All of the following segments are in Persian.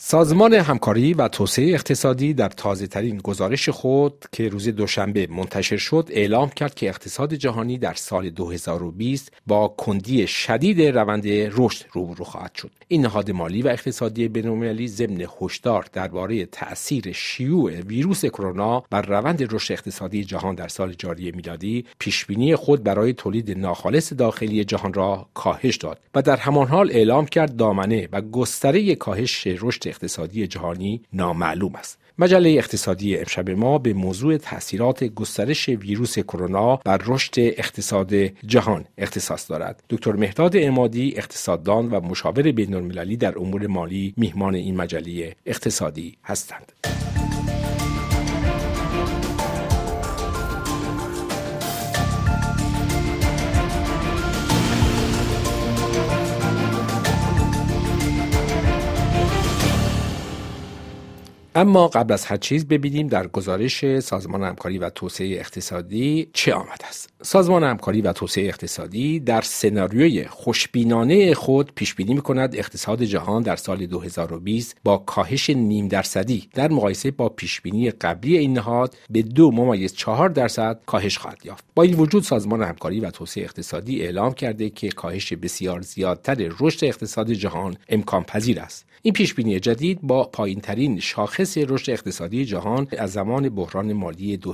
سازمان همکاری و توسعه اقتصادی در تازه ترین گزارش خود که روز دوشنبه منتشر شد اعلام کرد که اقتصاد جهانی در سال 2020 با کندی شدید روند رشد روبرو خواهد شد. این نهاد مالی و اقتصادی بین‌المللی ضمن هشدار درباره تأثیر شیوع ویروس کرونا بر روند رشد اقتصادی جهان در سال جاری میلادی پیشبینی خود برای تولید ناخالص داخلی جهان را کاهش داد و در همان حال اعلام کرد دامنه و گستره کاهش رشد اقتصادی جهانی نامعلوم است. مجله اقتصادی امشب ما به موضوع تاثیرات گسترش ویروس کرونا بر رشد اقتصاد جهان اختصاص دارد. دکتر مهداد امادی اقتصاددان و مشاور بینالمللی در امور مالی میهمان این مجله اقتصادی هستند. اما قبل از هر چیز ببینیم در گزارش سازمان همکاری و توسعه اقتصادی چه آمده است. سازمان همکاری و توسعه اقتصادی در سناریوی خوشبینانه خود پیش بینی می کند اقتصاد جهان در سال 2020 با کاهش نیم درصدی در مقایسه با پیش بینی قبلی این نهاد به دو ممیز چهار درصد کاهش خواهد یافت. با این وجود سازمان همکاری و توسعه اقتصادی اعلام کرده که کاهش بسیار زیادتر رشد اقتصاد جهان امکان پذیر است. این پیش بینی جدید با پایین ترین شاخص رشد اقتصادی جهان از زمان بحران مالی 2008-2009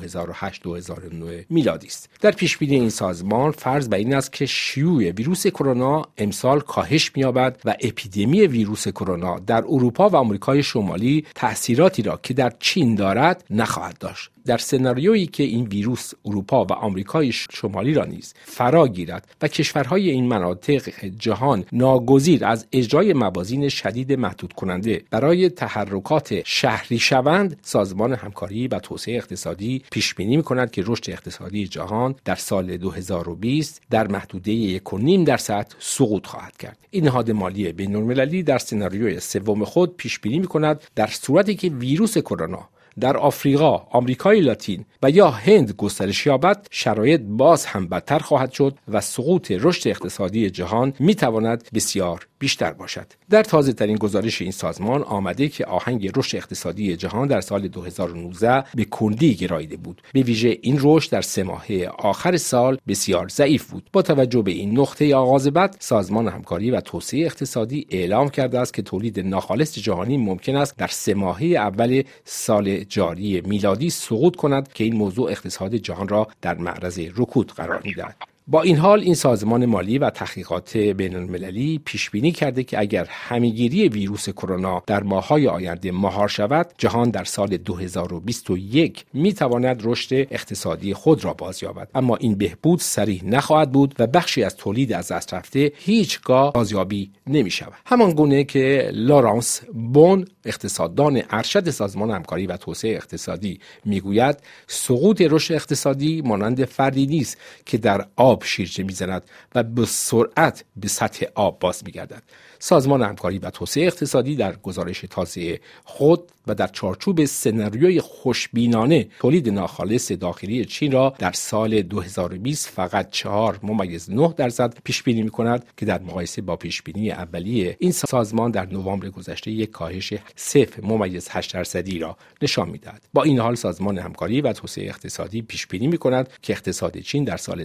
میلادی است. در پیش بینی این سازمان فرض بر این است که شیوع ویروس کرونا امسال کاهش می‌یابد و اپیدمی ویروس کرونا در اروپا و آمریکای شمالی تاثیراتی را که در چین دارد نخواهد داشت. در سناریویی که این ویروس اروپا و آمریکای شمالی را نیز فرا گیرد و کشورهای این مناطق جهان ناگزیر از اجرای موازین شدید محدود کننده برای تحرکات شهری شوند سازمان همکاری و توسعه اقتصادی پیش بینی کند که رشد اقتصادی جهان در سال 2020 در محدوده 1.5 درصد سقوط خواهد کرد. این نهاد مالی بین‌المللی در سناریوی سوم خود پیش بینی کند در صورتی که ویروس کرونا در آفریقا، آمریکای لاتین و یا هند گسترش یابد شرایط باز هم بدتر خواهد شد و سقوط رشد اقتصادی جهان می تواند بسیار بیشتر باشد. در تازه ترین گزارش این سازمان آمده که آهنگ رشد اقتصادی جهان در سال 2019 به کندی گراییده بود. به ویژه این رشد در سه ماهه آخر سال بسیار ضعیف بود. با توجه به این نقطه آغاز بد سازمان همکاری و توسعه اقتصادی اعلام کرده است که تولید ناخالص جهانی ممکن است در سه ماهه اول سال جاری میلادی سقوط کند که این موضوع اقتصاد جهان را در معرض رکود قرار می‌دهد. با این حال این سازمان مالی و تحقیقات بین المللی پیش بینی کرده که اگر همیگیری ویروس کرونا در ماههای آینده مهار شود جهان در سال 2021 می تواند رشد اقتصادی خود را بازیابد اما این بهبود سریع نخواهد بود و بخشی از تولید از دست رفته هیچگاه بازیابی نمی شود همان گونه که لارانس بون اقتصاددان ارشد سازمان همکاری و توسعه اقتصادی می‌گوید سقوط رشد اقتصادی مانند فردی نیست که در آب شیرجه می‌زند و به سرعت به سطح آب باز میگردد. سازمان همکاری و توسعه اقتصادی در گزارش تازه خود و در چارچوب سناریوی خوشبینانه تولید ناخالص داخلی چین را در سال 2020 فقط 4 ممیز 9 درصد پیش بینی می کند که در مقایسه با پیش بینی اولیه این سازمان در نوامبر گذشته یک کاهش 0 ممیز 8 درصدی را نشان می‌دهد. با این حال سازمان همکاری و توسعه اقتصادی پیش بینی می کند که اقتصاد چین در سال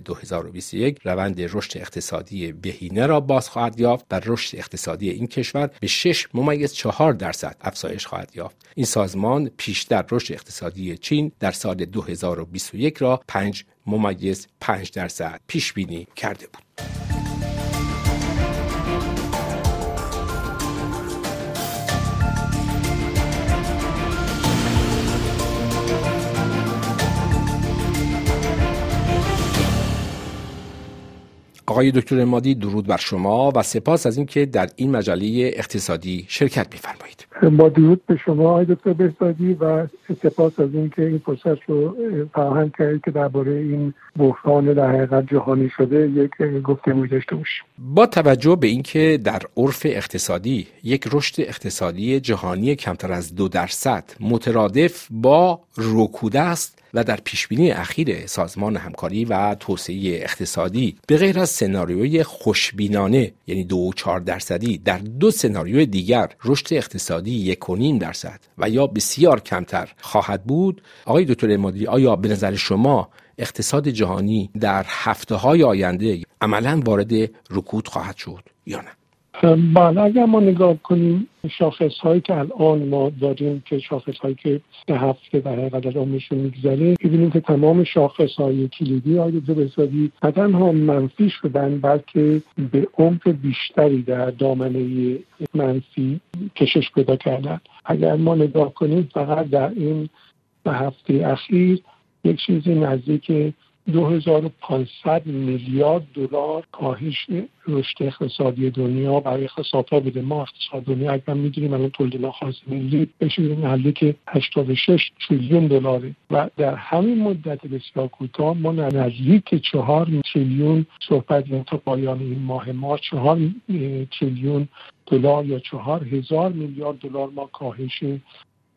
2021 روند رشد اقتصادی بهینه را باز خواهد یافت و رشد اقتصادی این کشور به 6 ممیز 4 درصد افزایش خواهد یافت این سازمان پیشتر رشد اقتصادی چین در سال 2021 را 5 ممیز 5 درصد پیش بینی کرده بود. آقای دکتر مادی درود بر شما و سپاس از اینکه در این مجله اقتصادی شرکت می‌فرمایید. با درود به شما آقای دکتر بهزادی و سپاس از اینکه این فرصت رو فراهم کردید که درباره این بحران در حقیقت جهانی شده یک گفتگو داشته باشیم با توجه به اینکه در عرف اقتصادی یک رشد اقتصادی جهانی کمتر از دو درصد مترادف با رکوده است و در پیشبینی اخیر سازمان همکاری و توسعه اقتصادی به غیر از سناریوی خوشبینانه یعنی دو و چهار درصدی در دو سناریوی دیگر رشد اقتصادی یک و نیم درصد و یا بسیار کمتر خواهد بود آقای دکتر امادی آیا به نظر شما اقتصاد جهانی در هفته های آینده عملا وارد رکود خواهد شد یا نه؟ بله اگر ما نگاه کنیم شاخص هایی که الان ما داریم که شاخص هایی که سه هفته در حقیقت از عمرشون میگذره ببینیم که تمام شاخص های کلیدی های اقتصادی نه تنها منفی شدن بلکه به عمق بیشتری در دامنه منفی کشش پیدا کردن. اگر ما نگاه کنیم فقط در این هفته اخیر یک چیزی نزدیک 2500 میلیارد دلار کاهش رشد اقتصادی دنیا برای اقتصادها بوده. ما اقتصاد دنیا اگر می‌دونیم الان تولید ناخالص ملی بشه که 86 تریلیون دلاره. و در همین مدت بسیار کوتاه ما نزدیک چهار تریلیون صحبت تا پایان این ماه ما چهار تریلیون دلار یا چهار هزار میلیارد دلار ما کاهش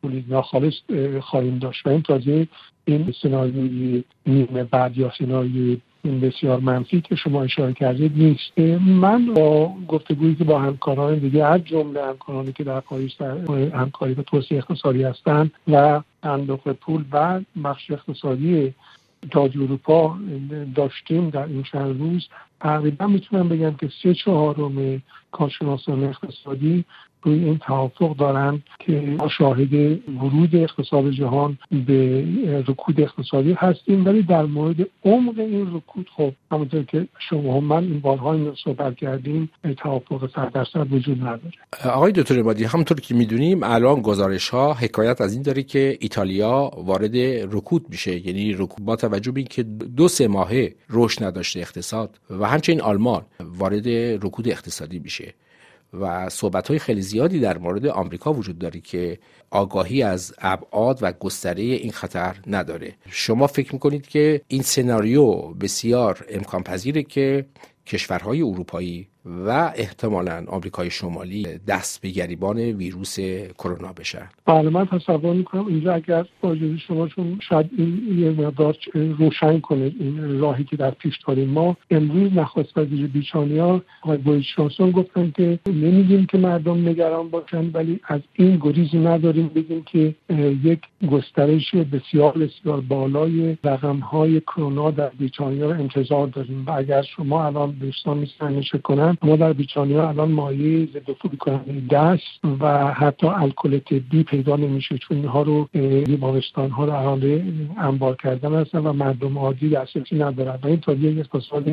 تولید ناخالص خواهیم داشت. و این تازه این سناریوی نیمه بعد یا سناریوی بسیار منفی که شما اشاره کردید نیست. من با گفتگویی که با همکاران دیگه از جمله همکارانی که در همکاری به توسعه اقتصادی هستند و صندوق پول و بخش اقتصادی تاج اروپا داشتیم در این چند روز تقریبا می‌تونم بگم که سه چهارم کارشناسان اقتصادی روی این توافق دارند که شاهد ورود اقتصاد جهان به رکود اقتصادی هستیم ولی در مورد عمق این رکود خب همونطور که شما هم من این بارها این صحبت کردیم توافق صد درصد وجود نداره. آقای دکتر عبادی همونطور که می‌دونیم الان گزارش ها حکایت از این داره که ایتالیا وارد رکود میشه. یعنی رکود با توجه به اینکه دو سه ماهه رشد نداشته اقتصاد و همچنین آلمان وارد رکود اقتصادی میشه. و صحبت های خیلی زیادی در مورد آمریکا وجود داره که آگاهی از ابعاد و گستره این خطر نداره. شما فکر می‌کنید که این سناریو بسیار امکان پذیره که کشورهای اروپایی و احتمالا آمریکای شمالی دست به گریبان ویروس کرونا بشن. بله من تصور می‌کنم اینجا اگر با شما چون شاید این یه مقدار روشن کنه این راهی که در پیش داریم. ما امروز نخست وزیر بیچانیا آقای بوریس جانسون گفتن که نمیگیم که مردم نگران باشن ولی از این گریزی نداریم. بگیم که یک گسترش بسیار بسیار بالای رقم های کرونا در بیچانیا رو انتظار داریم. و اگر شما الان دوستان میسنشه کنن ما در الان مایه ضد فوبی کننده دست و حتی الکل طبی پیدا نمیشه چون اینها رو بیمارستان ها رو الان انبار کردن هستن و مردم عادی دسترسی ندارن. و این تا یک اقتصاد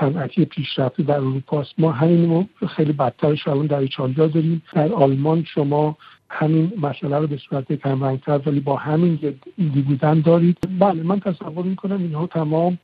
صنعتی پیشرفته در اروپا است. ما همین خیلی بدترش الان در ایتالیا داریم. در آلمان شما همین مسئله رو به صورت کمرنگتر ولی با همین جدی بودن دارید. بله من تصور می‌کنم اینها تمام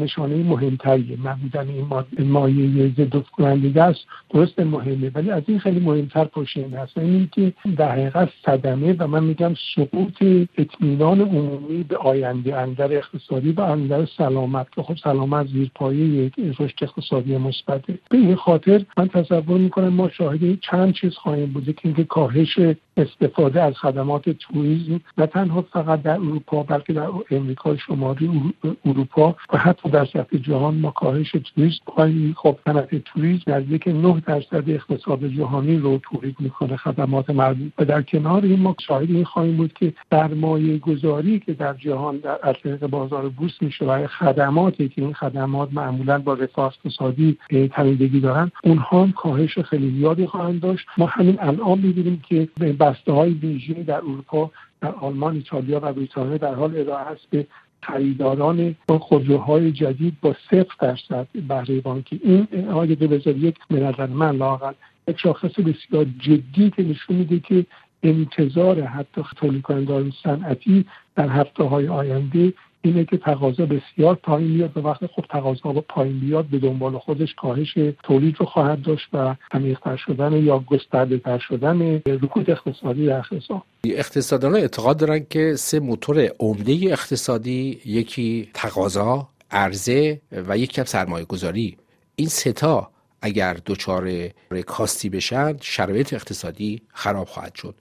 نشانه مهمتریه. نبودن این مایه ضد کننده است درست مهمه ولی از این خیلی مهمتر پشت این هست این که در حقیقت صدمه و من میگم سقوط اطمینان عمومی به آینده اندر اقتصادی و اندر سلامت. که خب سلامت زیر پایه رشد اقتصادی مثبته. به این خاطر من تصور می‌کنم ما شاهد چند چیز خواهیم بوده که اینکه کاهش استفاده از خدمات توریسم نه تنها فقط در اروپا بلکه در امریکا شمالی اروپا و حتی در سطح جهان ما کاهش توریسم پایین خب صنعت توریسم نزدیک 9 درصد اقتصاد جهانی رو تولید می‌کنه خدمات مربوط و در کنار این ما شاهد این خواهیم بود که سرمایه گذاری که در جهان در از بازار بورس میشه و خدماتی که این خدمات معمولا با رفاه اقتصادی تنیدگی دارن اونها هم کاهش خیلی زیادی خواهند داشت. ما همین الان می‌بینیم که بسته های ویژه در اروپا در آلمان ایتالیا و بریتانیا در حال ارائه است به خریداران خودروهای جدید با صفر درصد بهره بانکی این آقای بذار یک به نظر من لاقل یک شاخص بسیار جدی که نشون میده که انتظار حتی تولید کنندگان صنعتی در هفته های آینده اینه که تقاضا بسیار پایین بیاد و وقتی خب تقاضا پایین بیاد به دنبال خودش کاهش تولید رو خواهد داشت و عمیقتر شدن یا گسترده تر شدن رکود اقتصادی در اقتصاد. اقتصاددانان اعتقاد دارن که سه موتور عمده اقتصادی یکی تقاضا عرضه و یکی هم سرمایه گذاری این ستا اگر دچار کاستی بشن شرایط اقتصادی خراب خواهد شد.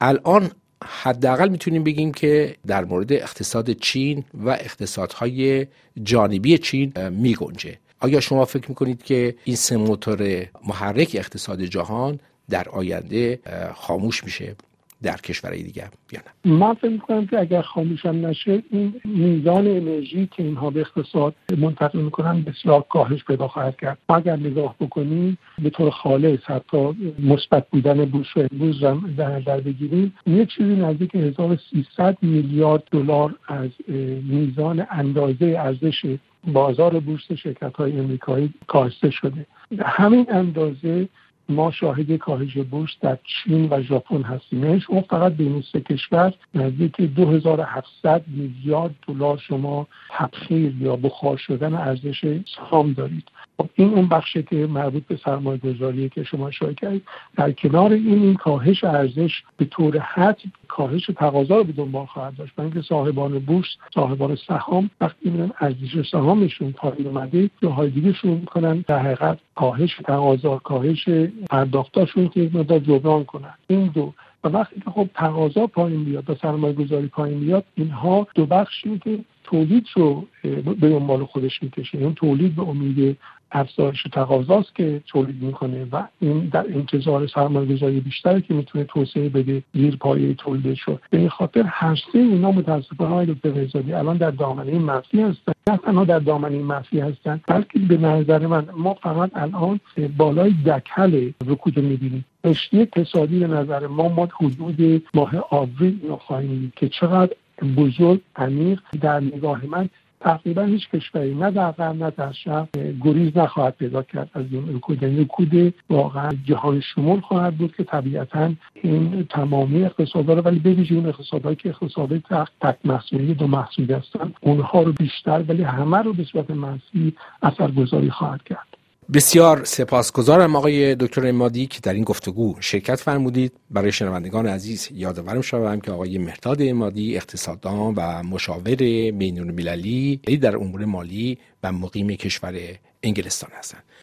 الان حداقل می‌تونیم بگیم که در مورد اقتصاد چین و اقتصادهای جانبی چین میگنجه. آیا شما فکر می‌کنید که این سه موتور محرک اقتصاد جهان در آینده خاموش میشه؟ در کشورهای دیگه یا نه؟ من فکر می‌کنم که اگر خاموشم نشه این میزان انرژی که اینها به اقتصاد منتقل می‌کنن بسیار کاهش پیدا خواهد کرد. اگر نگاه بکنیم به طور خالص حتی مثبت بودن بورس امروز در نظر بگیریم یه چیزی نزدیک 1300 میلیارد دلار از میزان اندازه ارزش بازار بورس شرکت های امریکایی کاسته شده. همین اندازه ما شاهد کاهش بورس در چین و ژاپن هستیم. یعنی شما فقط بین سه کشور نزدیک 2700 میلیارد دلار شما تبخیر یا بخار شدن ارزش سهام دارید. خب این اون بخشی که مربوط به سرمایه گذاریه که شما اشاره کردید. در کنار این این کاهش ارزش به طور حد کاهش تقاضا رو به دنبال خواهد داشت. برای اینکه صاحبان بورس صاحبان سهام وقتی میرن ارزش سهامشون پایین اومده جاهای دیگه شروع می‌کنن در حقیقت کاهش تقاضا کاهش پرداختاشون که یک مقدار جبران کنن. این دو. و وقتی که خب تقاضا پایین بیاد و سرمایه گذاری پایین بیاد اینها دو بخشی که تولید رو به دنبال خودش می‌کشه. این تولید به امید افزایش تقاضاست که تولید می‌کنه و این در انتظار سرمایه‌گذاری بیشتره که می‌تونه توسعه بده زیر پایه تولید شد. به این خاطر هر سه اینا متاسفانه های دکتر الان در دامنه منفی هستن. نه تنها در دامنه منفی هستن بلکه به نظر من ما فقط الان بالای دکل رکود می‌بینیم. رشته اقتصادی به نظر ما ما حدود ماه آوریل رو خواهیم که چقدر بزرگ عمیق در نگاه من تقریبا هیچ کشوری نه در غرب نه در شرق گریز نخواهد پیدا کرد. از این رکود یعنی رکود واقعا جهان شمول خواهد بود که طبیعتا این تمامی اقتصادها رو ولی بویژه اون اقتصادهایی که اقتصاد تک محصولی دو محصولی هستن اونها رو بیشتر ولی همه رو به صورت منفی اثرگذاری خواهد کرد. بسیار سپاسگزارم آقای دکتر امادی که در این گفتگو شرکت فرمودید. برای شنوندگان عزیز یادآورم شوم که آقای مهداد امادی اقتصاددان و مشاور بین المللی در امور مالی و مقیم کشور انگلستان هستند.